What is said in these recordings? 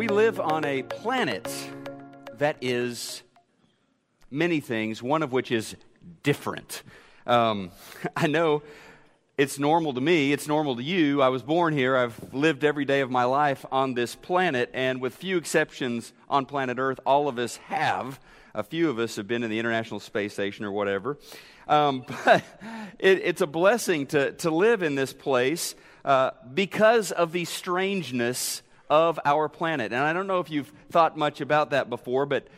We live on a planet that is many things, one of which is different. Um, I know it's normal to me, it's normal to you. I was born here, I've lived every day of my life on this planet, and with few exceptions on planet Earth, all of us have. A few of us have been in the International Space Station or whatever. Um, but it, it's a blessing to, to live in this place uh, because of the strangeness of our planet. And I don't know if you've thought much about that before, but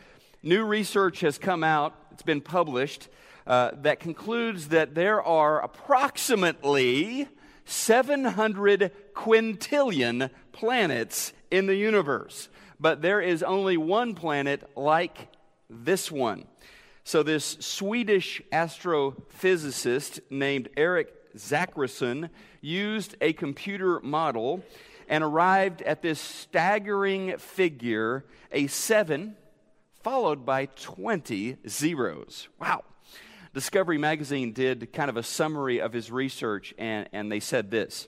new research has come out, it's been published, uh, that concludes that there are approximately 700 quintillion planets in the universe. But there is only one planet like this one. So, this Swedish astrophysicist named Erik Zackrisson used a computer model and arrived at this staggering figure, a seven followed by 20 zeros. Wow. Discovery Magazine did kind of a summary of his research, and, and they said this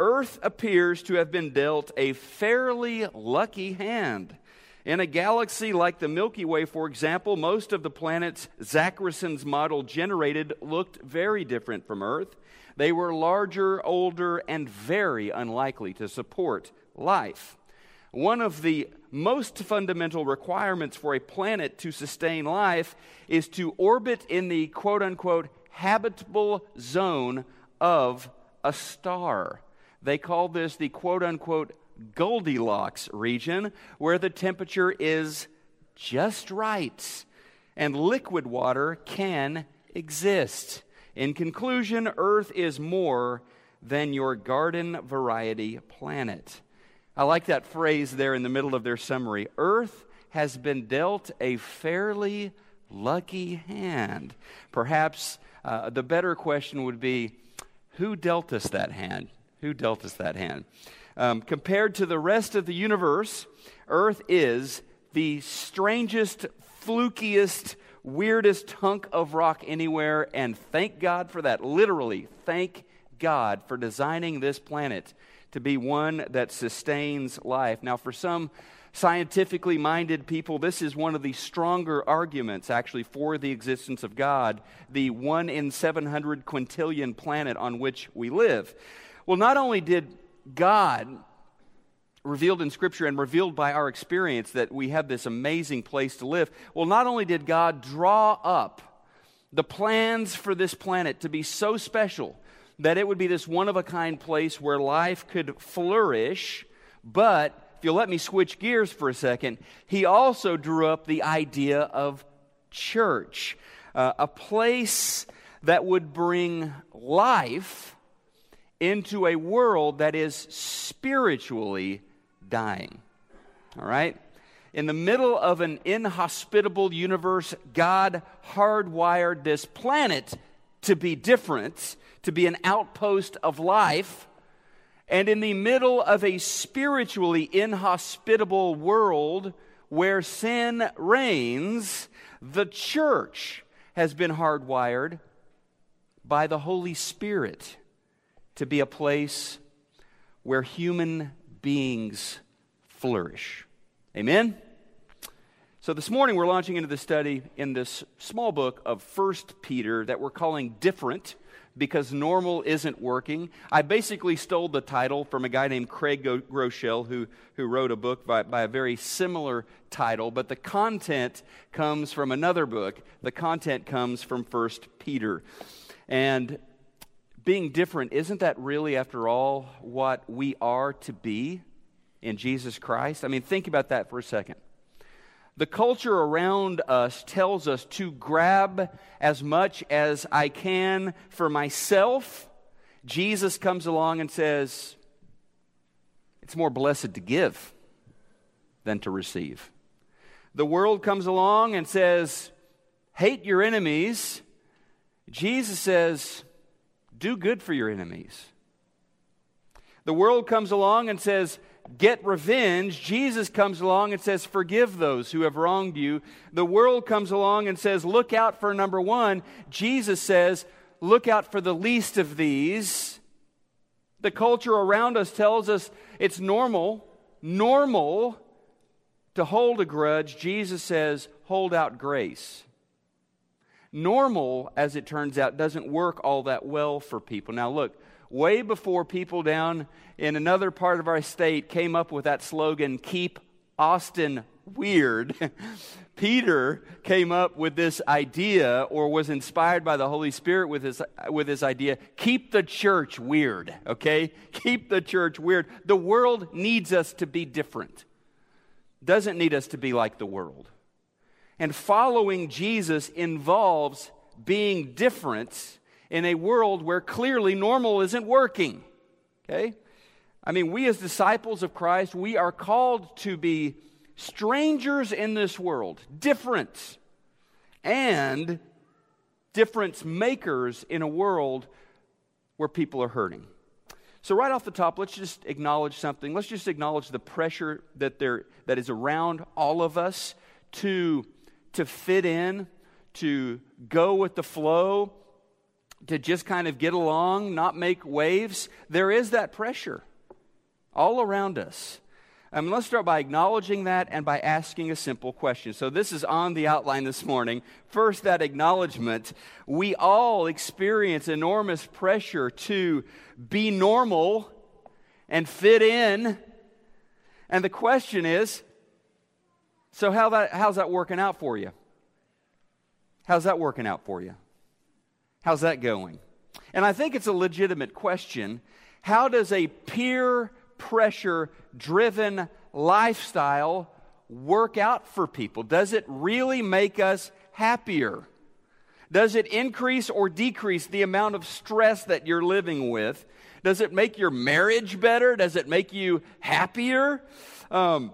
Earth appears to have been dealt a fairly lucky hand. In a galaxy like the Milky Way, for example, most of the planets Zackrisson's model generated looked very different from Earth. They were larger, older, and very unlikely to support life. One of the most fundamental requirements for a planet to sustain life is to orbit in the quote unquote habitable zone of a star. They call this the quote unquote Goldilocks region, where the temperature is just right and liquid water can exist. In conclusion, Earth is more than your garden variety planet. I like that phrase there in the middle of their summary. Earth has been dealt a fairly lucky hand. Perhaps uh, the better question would be who dealt us that hand? Who dealt us that hand? Um, compared to the rest of the universe, Earth is the strangest, flukiest, weirdest hunk of rock anywhere, and thank God for that. Literally, thank God for designing this planet to be one that sustains life. Now, for some scientifically minded people, this is one of the stronger arguments actually for the existence of God, the one in 700 quintillion planet on which we live. Well, not only did God revealed in Scripture and revealed by our experience that we have this amazing place to live. Well, not only did God draw up the plans for this planet to be so special that it would be this one of a kind place where life could flourish, but if you'll let me switch gears for a second, he also drew up the idea of church, uh, a place that would bring life into a world that is spiritually dying. All right? In the middle of an inhospitable universe, God hardwired this planet to be different, to be an outpost of life. And in the middle of a spiritually inhospitable world where sin reigns, the church has been hardwired by the Holy Spirit to be a place where human beings flourish. Amen? So this morning we're launching into the study in this small book of First Peter that we're calling Different because normal isn't working. I basically stole the title from a guy named Craig Groeschel who, who wrote a book by, by a very similar title, but the content comes from another book. The content comes from First Peter. And being different, isn't that really, after all, what we are to be in Jesus Christ? I mean, think about that for a second. The culture around us tells us to grab as much as I can for myself. Jesus comes along and says, It's more blessed to give than to receive. The world comes along and says, Hate your enemies. Jesus says, do good for your enemies. The world comes along and says, Get revenge. Jesus comes along and says, Forgive those who have wronged you. The world comes along and says, Look out for number one. Jesus says, Look out for the least of these. The culture around us tells us it's normal, normal to hold a grudge, Jesus says, hold out grace. Normal, as it turns out, doesn't work all that well for people. Now, look, way before people down in another part of our state came up with that slogan, keep Austin weird, Peter came up with this idea or was inspired by the Holy Spirit with this, with this idea keep the church weird, okay? Keep the church weird. The world needs us to be different, doesn't need us to be like the world. And following Jesus involves being different in a world where clearly normal isn't working. Okay? I mean, we as disciples of Christ, we are called to be strangers in this world, different, and difference makers in a world where people are hurting. So, right off the top, let's just acknowledge something. Let's just acknowledge the pressure that, there, that is around all of us to to fit in, to go with the flow, to just kind of get along, not make waves, there is that pressure all around us. Um, let's start by acknowledging that and by asking a simple question. So, this is on the outline this morning. First, that acknowledgement. We all experience enormous pressure to be normal and fit in. And the question is so, how that, how's that working out for you? How's that working out for you? How's that going? And I think it's a legitimate question. How does a peer pressure driven lifestyle work out for people? Does it really make us happier? Does it increase or decrease the amount of stress that you're living with? Does it make your marriage better? Does it make you happier? Um,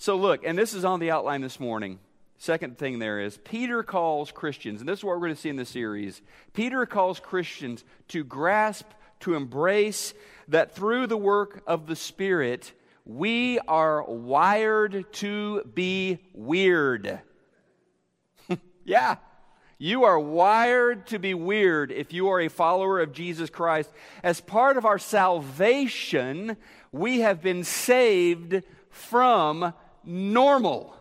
so, look, and this is on the outline this morning. Second thing there is Peter calls Christians, and this is what we're going to see in the series. Peter calls Christians to grasp, to embrace that through the work of the Spirit, we are wired to be weird. yeah, you are wired to be weird if you are a follower of Jesus Christ. As part of our salvation, we have been saved from normal.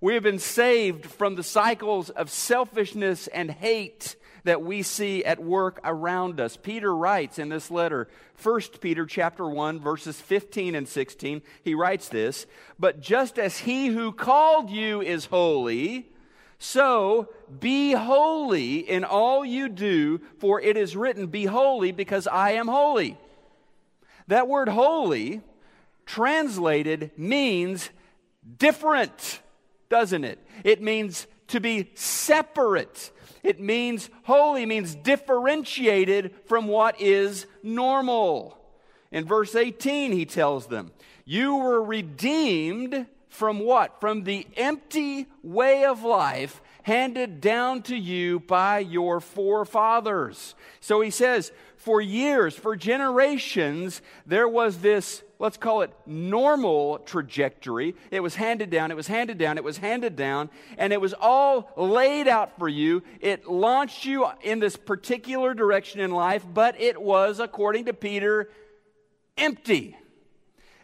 We have been saved from the cycles of selfishness and hate that we see at work around us. Peter writes in this letter, 1 Peter chapter 1 verses 15 and 16, he writes this, "But just as he who called you is holy, so be holy in all you do, for it is written, be holy because I am holy." That word holy translated means different, doesn't it? It means to be separate. It means holy, means differentiated from what is normal. In verse 18, he tells them, You were redeemed from what? From the empty way of life handed down to you by your forefathers. So he says, for years, for generations, there was this, let's call it normal trajectory. It was handed down, it was handed down, it was handed down, and it was all laid out for you. It launched you in this particular direction in life, but it was, according to Peter, empty.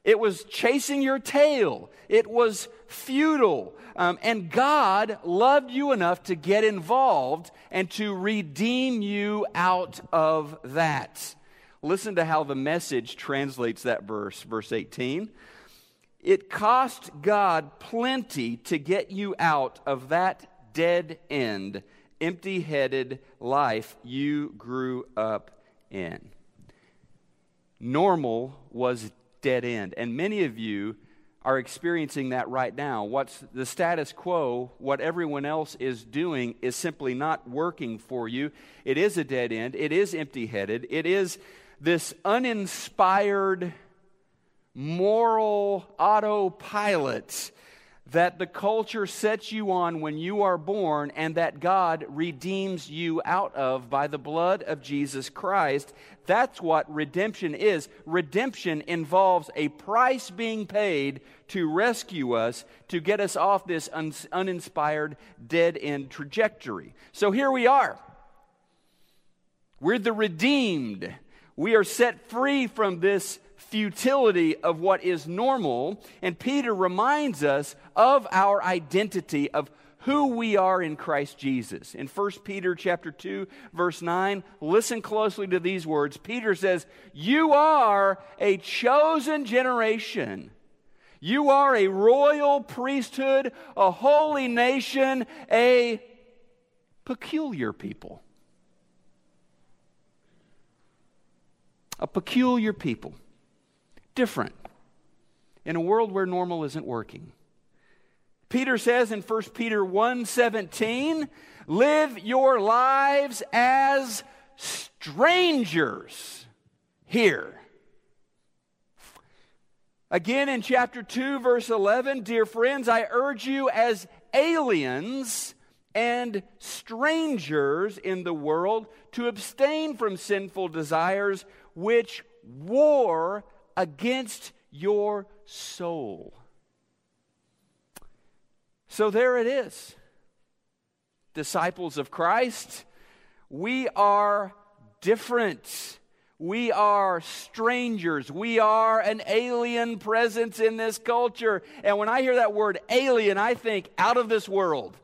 It was chasing your tail. It was futile. Um, and God loved you enough to get involved and to redeem you out of that. Listen to how the message translates that verse, verse 18. It cost God plenty to get you out of that dead end, empty headed life you grew up in. Normal was dead end. And many of you are experiencing that right now. What's the status quo, what everyone else is doing, is simply not working for you. It is a dead end, it is empty headed, it is this uninspired moral autopilot that the culture sets you on when you are born and that God redeems you out of by the blood of Jesus Christ. That's what redemption is. Redemption involves a price being paid to rescue us, to get us off this un- uninspired, dead end trajectory. So here we are. We're the redeemed. We are set free from this futility of what is normal. And Peter reminds us of our identity, of who we are in Christ Jesus. In 1 Peter chapter 2 verse 9, listen closely to these words. Peter says, "You are a chosen generation. You are a royal priesthood, a holy nation, a peculiar people." A peculiar people. Different. In a world where normal isn't working. Peter says in 1 Peter 1:17, "Live your lives as strangers here." Again in chapter 2 verse 11, "Dear friends, I urge you as aliens and strangers in the world to abstain from sinful desires which war against your soul." So there it is. Disciples of Christ, we are different. We are strangers. We are an alien presence in this culture. And when I hear that word alien, I think out of this world.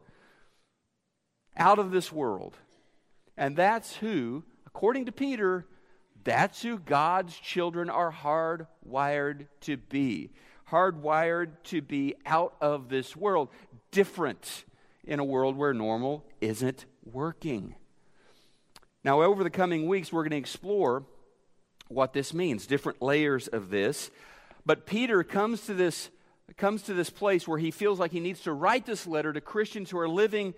Out of this world. And that's who, according to Peter, that's who God's children are hardwired to be. Hardwired to be out of this world different in a world where normal isn't working. Now, over the coming weeks, we're going to explore what this means, different layers of this. But Peter comes to this comes to this place where he feels like he needs to write this letter to Christians who are living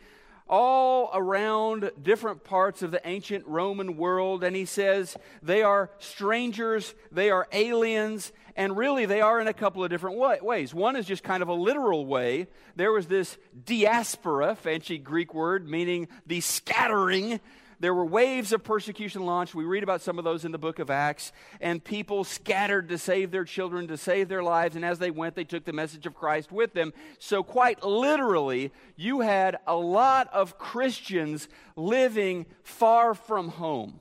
all around different parts of the ancient Roman world. And he says they are strangers, they are aliens, and really they are in a couple of different ways. One is just kind of a literal way. There was this diaspora, fancy Greek word, meaning the scattering there were waves of persecution launched. We read about some of those in the book of Acts. And people scattered to save their children, to save their lives. And as they went, they took the message of Christ with them. So, quite literally, you had a lot of Christians living far from home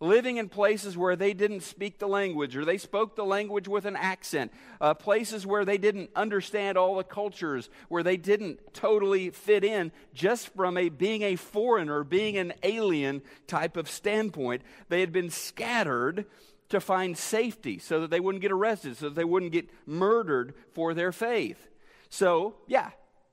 living in places where they didn't speak the language or they spoke the language with an accent, uh, places where they didn't understand all the cultures, where they didn't totally fit in just from a being a foreigner, being an alien type of standpoint. They had been scattered to find safety so that they wouldn't get arrested, so that they wouldn't get murdered for their faith. So, yeah,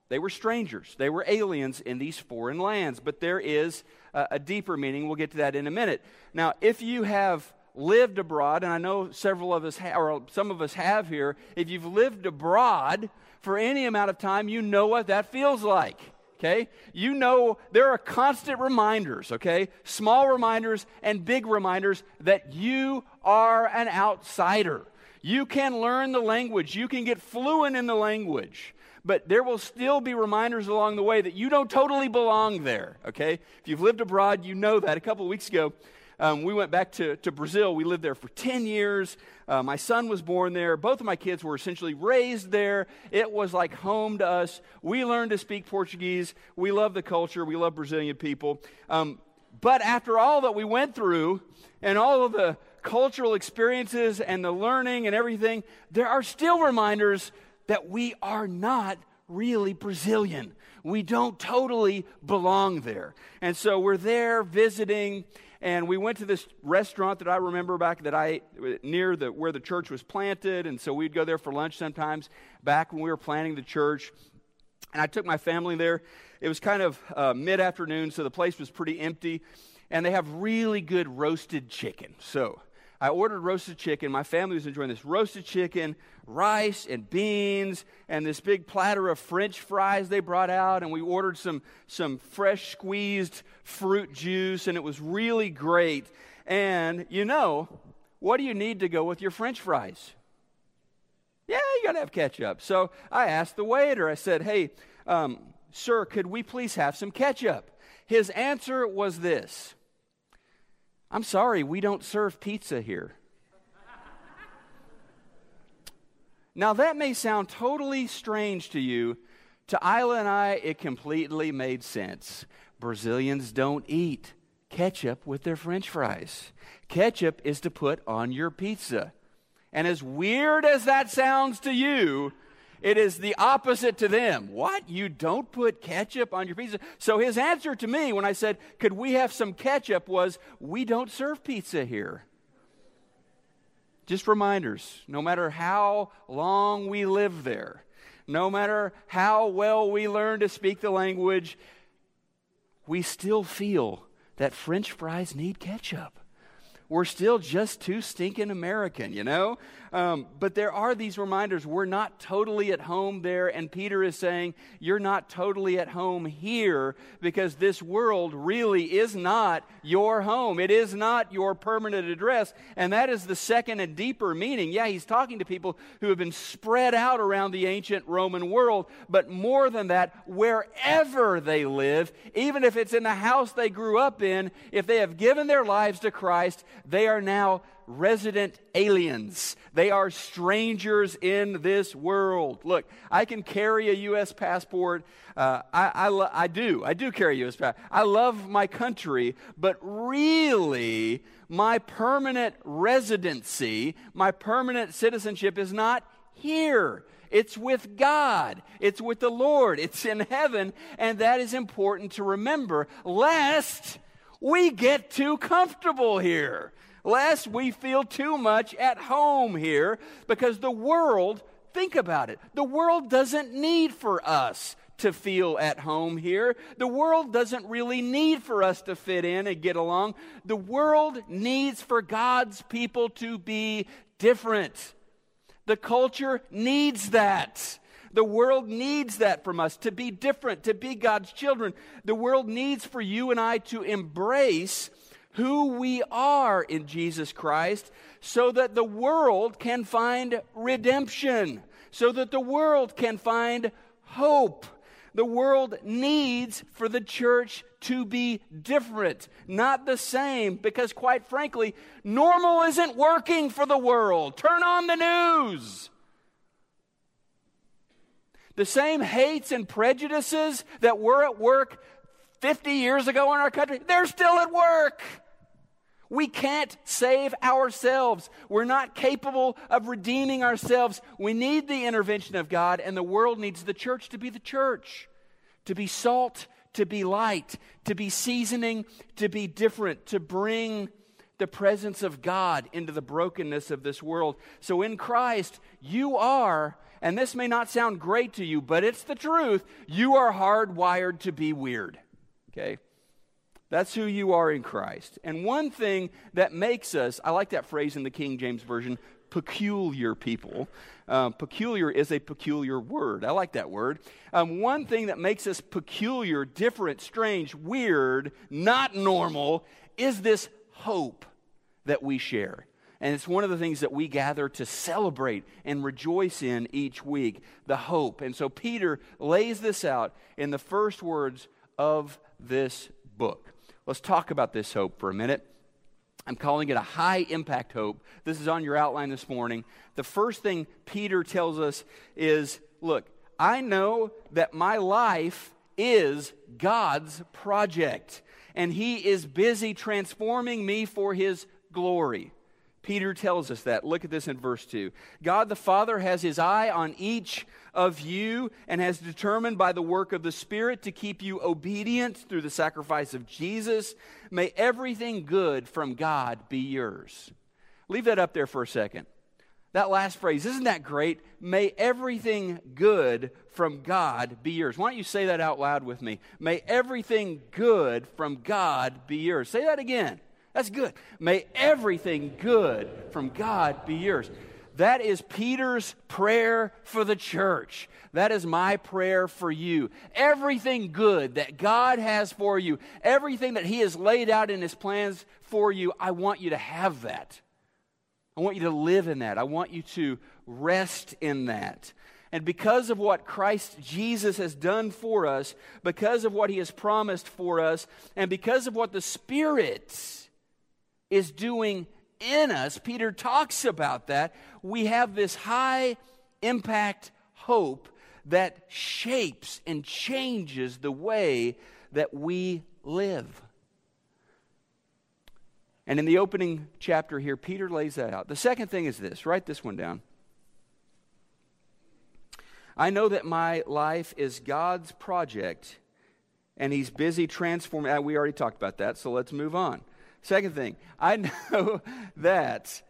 they were strangers. They were aliens in these foreign lands. But there is a, a deeper meaning. We'll get to that in a minute. Now, if you have lived abroad, and I know several of us, ha- or some of us have here, if you've lived abroad for any amount of time, you know what that feels like. Okay? You know there are constant reminders, okay? Small reminders and big reminders that you are an outsider. You can learn the language, you can get fluent in the language but there will still be reminders along the way that you don't totally belong there, okay? If you've lived abroad, you know that. A couple of weeks ago, um, we went back to, to Brazil. We lived there for 10 years. Uh, my son was born there. Both of my kids were essentially raised there. It was like home to us. We learned to speak Portuguese. We love the culture. We love Brazilian people. Um, but after all that we went through and all of the cultural experiences and the learning and everything, there are still reminders that we are not really Brazilian. We don't totally belong there. And so we're there visiting and we went to this restaurant that I remember back that I near the where the church was planted and so we'd go there for lunch sometimes back when we were planning the church. And I took my family there. It was kind of uh, mid afternoon, so the place was pretty empty. And they have really good roasted chicken. So I ordered roasted chicken. My family was enjoying this roasted chicken, rice and beans, and this big platter of French fries they brought out. And we ordered some, some fresh squeezed fruit juice, and it was really great. And you know, what do you need to go with your French fries? Yeah, you got to have ketchup. So I asked the waiter, I said, hey, um, sir, could we please have some ketchup? His answer was this I'm sorry, we don't serve pizza here. now, that may sound totally strange to you. To Isla and I, it completely made sense. Brazilians don't eat ketchup with their french fries. Ketchup is to put on your pizza. And as weird as that sounds to you, it is the opposite to them. What? You don't put ketchup on your pizza? So his answer to me when I said, Could we have some ketchup? was, We don't serve pizza here. Just reminders no matter how long we live there, no matter how well we learn to speak the language, we still feel that French fries need ketchup we're still just too stinking American, you know? Um, but there are these reminders. We're not totally at home there, and Peter is saying, You're not totally at home here because this world really is not your home. It is not your permanent address. And that is the second and deeper meaning. Yeah, he's talking to people who have been spread out around the ancient Roman world, but more than that, wherever they live, even if it's in the house they grew up in, if they have given their lives to Christ, they are now resident aliens. They are strangers in this world. Look, I can carry a U.S. passport. Uh, I, I, lo- I do. I do carry a U.S. passport. I love my country, but really, my permanent residency, my permanent citizenship is not here. It's with God. It's with the Lord. It's in heaven. And that is important to remember, lest we get too comfortable here lest we feel too much at home here because the world, think about it, the world doesn't need for us to feel at home here. The world doesn't really need for us to fit in and get along. The world needs for God's people to be different. The culture needs that. The world needs that from us to be different, to be God's children. The world needs for you and I to embrace who we are in Jesus Christ so that the world can find redemption, so that the world can find hope. The world needs for the church to be different, not the same, because quite frankly, normal isn't working for the world. Turn on the news. The same hates and prejudices that were at work 50 years ago in our country, they're still at work. We can't save ourselves. We're not capable of redeeming ourselves. We need the intervention of God, and the world needs the church to be the church, to be salt, to be light, to be seasoning, to be different, to bring the presence of God into the brokenness of this world. So in Christ, you are, and this may not sound great to you, but it's the truth, you are hardwired to be weird. Okay? That's who you are in Christ. And one thing that makes us, I like that phrase in the King James Version, peculiar people. Um, peculiar is a peculiar word. I like that word. Um, one thing that makes us peculiar, different, strange, weird, not normal is this hope that we share. And it's one of the things that we gather to celebrate and rejoice in each week the hope. And so Peter lays this out in the first words of this book. Let's talk about this hope for a minute. I'm calling it a high impact hope. This is on your outline this morning. The first thing Peter tells us is look, I know that my life is God's project, and He is busy transforming me for His glory. Peter tells us that. Look at this in verse 2. God the Father has His eye on each of you and has determined by the work of the Spirit to keep you obedient through the sacrifice of Jesus. May everything good from God be yours. Leave that up there for a second. That last phrase, isn't that great? May everything good from God be yours. Why don't you say that out loud with me? May everything good from God be yours. Say that again. That's good. May everything good from God be yours. That is Peter's prayer for the church. That is my prayer for you. Everything good that God has for you, everything that He has laid out in His plans for you, I want you to have that. I want you to live in that. I want you to rest in that. And because of what Christ Jesus has done for us, because of what He has promised for us, and because of what the Spirit is doing in us, Peter talks about that. We have this high impact hope that shapes and changes the way that we live. And in the opening chapter here, Peter lays that out. The second thing is this write this one down. I know that my life is God's project, and He's busy transforming. Uh, we already talked about that, so let's move on. Second thing, I know that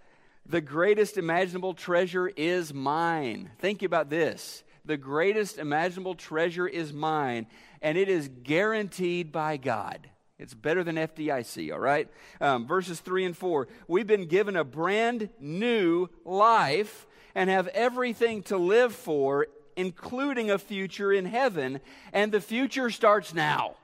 the greatest imaginable treasure is mine. Think about this. The greatest imaginable treasure is mine, and it is guaranteed by God. It's better than FDIC, all right? Um, verses 3 and 4. We've been given a brand new life and have everything to live for, including a future in heaven. And the future starts now.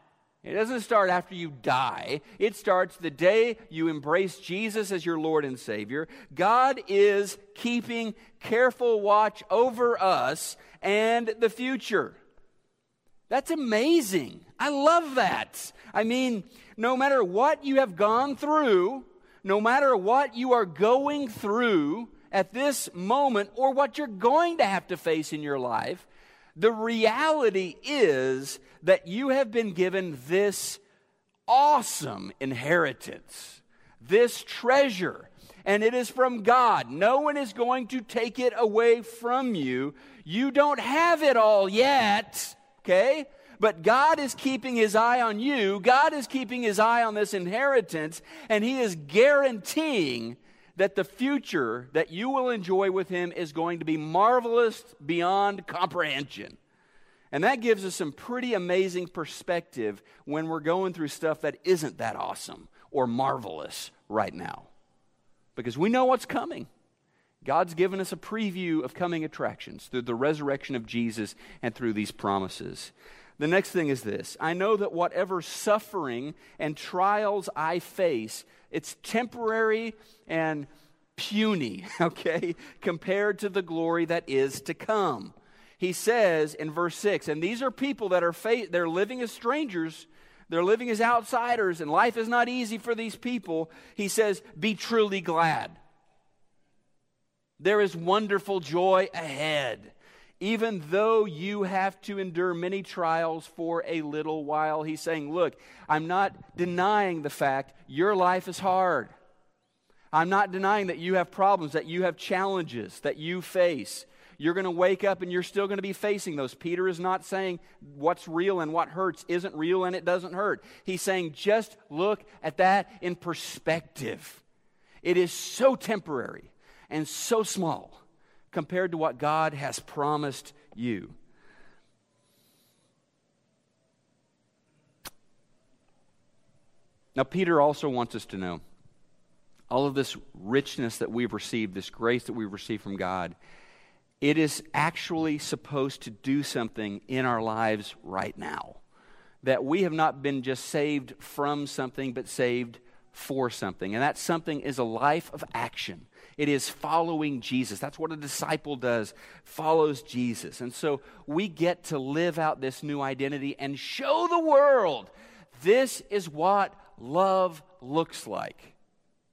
It doesn't start after you die. It starts the day you embrace Jesus as your Lord and Savior. God is keeping careful watch over us and the future. That's amazing. I love that. I mean, no matter what you have gone through, no matter what you are going through at this moment or what you're going to have to face in your life, the reality is that you have been given this awesome inheritance, this treasure, and it is from God. No one is going to take it away from you. You don't have it all yet okay? But God is keeping his eye on you. God is keeping his eye on this inheritance, and he is guaranteeing that the future that you will enjoy with him is going to be marvelous beyond comprehension. And that gives us some pretty amazing perspective when we're going through stuff that isn't that awesome or marvelous right now. Because we know what's coming. God's given us a preview of coming attractions through the resurrection of Jesus and through these promises. The next thing is this I know that whatever suffering and trials I face, it's temporary and puny, okay, compared to the glory that is to come. He says in verse 6, and these are people that are they're living as strangers, they're living as outsiders, and life is not easy for these people. He says, Be truly glad. There is wonderful joy ahead. Even though you have to endure many trials for a little while, he's saying, Look, I'm not denying the fact your life is hard. I'm not denying that you have problems, that you have challenges that you face. You're going to wake up and you're still going to be facing those. Peter is not saying what's real and what hurts isn't real and it doesn't hurt. He's saying just look at that in perspective. It is so temporary and so small compared to what God has promised you. Now, Peter also wants us to know all of this richness that we've received, this grace that we've received from God, it is actually supposed to do something in our lives right now. That we have not been just saved from something, but saved for something. And that something is a life of action. It is following Jesus. That's what a disciple does, follows Jesus. And so we get to live out this new identity and show the world this is what love looks like.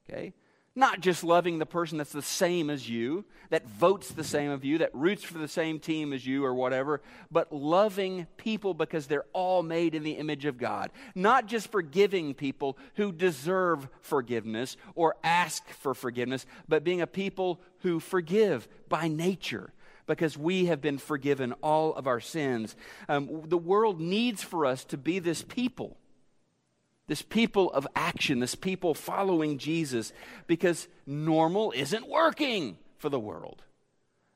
Okay? Not just loving the person that's the same as you, that votes the same of you, that roots for the same team as you or whatever, but loving people because they're all made in the image of God. Not just forgiving people who deserve forgiveness or ask for forgiveness, but being a people who forgive by nature because we have been forgiven all of our sins. Um, the world needs for us to be this people this people of action, this people following Jesus, because normal isn't working for the world.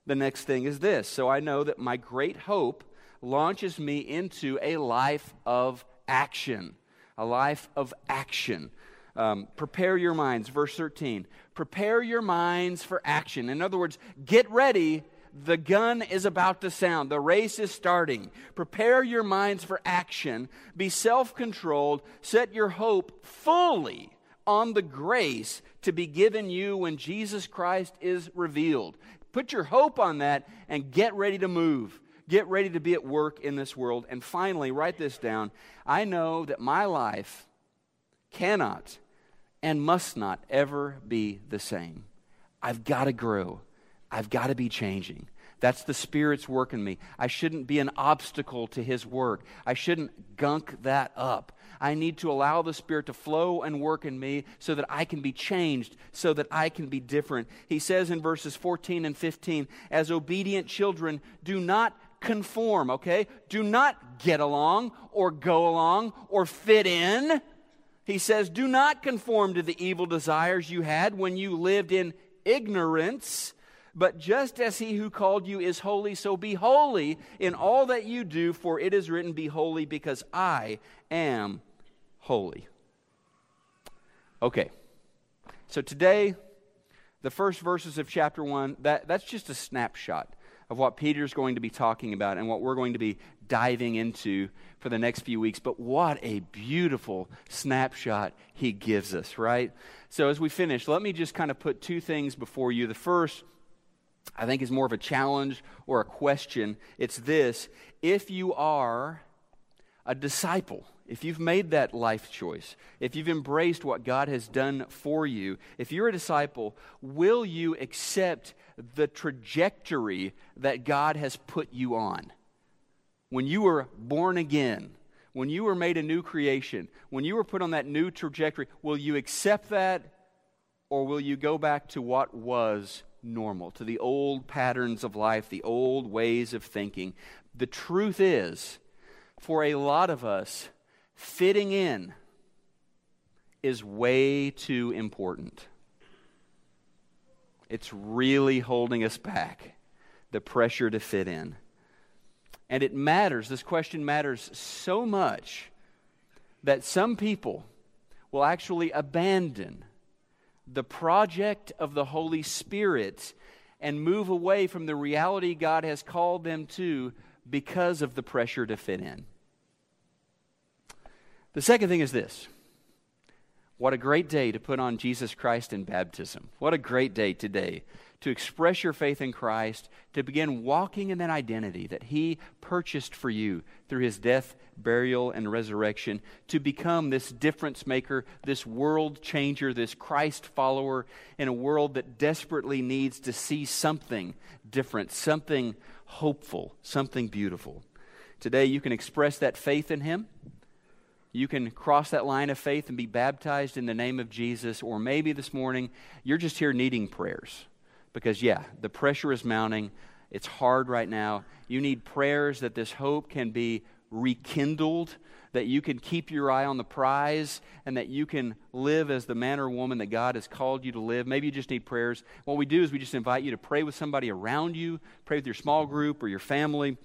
The next thing is this. So I know that my great hope launches me into a life of action. A life of action. Um, prepare your minds, verse 13. Prepare your minds for action. In other words, get ready the gun is about to sound. The race is starting. Prepare your minds for action. Be self controlled. Set your hope fully on the grace to be given you when Jesus Christ is revealed. Put your hope on that and get ready to move. Get ready to be at work in this world. And finally, write this down. I know that my life cannot and must not ever be the same. I've got to grow. I've got to be changing. That's the Spirit's work in me. I shouldn't be an obstacle to His work. I shouldn't gunk that up. I need to allow the Spirit to flow and work in me so that I can be changed, so that I can be different. He says in verses 14 and 15, as obedient children, do not conform, okay? Do not get along or go along or fit in. He says, do not conform to the evil desires you had when you lived in ignorance but just as he who called you is holy, so be holy in all that you do, for it is written, Be holy, because I am holy. Okay, so today, the first verses of chapter 1, that, that's just a snapshot of what Peter's going to be talking about and what we're going to be diving into for the next few weeks. But what a beautiful snapshot he gives us, right? So as we finish, let me just kind of put two things before you. The first, I think is more of a challenge or a question. It's this if you are a disciple, if you've made that life choice, if you've embraced what God has done for you, if you're a disciple, will you accept the trajectory that God has put you on? When you were born again, when you were made a new creation, when you were put on that new trajectory, will you accept that or will you go back to what was normal, to the old patterns of life, the old ways of thinking. The truth is, for a lot of us, fitting in is way too important. It's really holding us back, the pressure to fit in. And it matters, this question matters so much that some people will actually abandon the project of the Holy Spirit and move away from the reality God has called them to because of the pressure to fit in. The second thing is this what a great day to put on Jesus Christ in baptism. What a great day today to express your faith in Christ, to begin walking in that identity that He purchased for you through His death, burial, and resurrection, to become this difference maker, this world changer, this Christ follower in a world that desperately needs to see something different, something hopeful, something beautiful. Today, you can express that faith in Him you can cross that line of faith and be baptized in the name of Jesus. Or maybe this morning, you're just here needing prayers. Because, yeah, the pressure is mounting. It's hard right now. You need prayers that this hope can be rekindled, that you can keep your eye on the prize, and that you can live as the man or woman that God has called you to live. Maybe you just need prayers. What we do is we just invite you to pray with somebody around you, pray with your small group or your family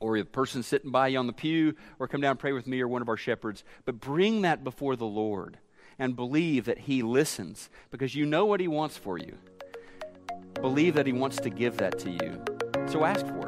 or the person sitting by you on the pew, or come down and pray with me or one of our shepherds. But bring that before the Lord and believe that He listens because you know what He wants for you. Believe that He wants to give that to you. So ask for it.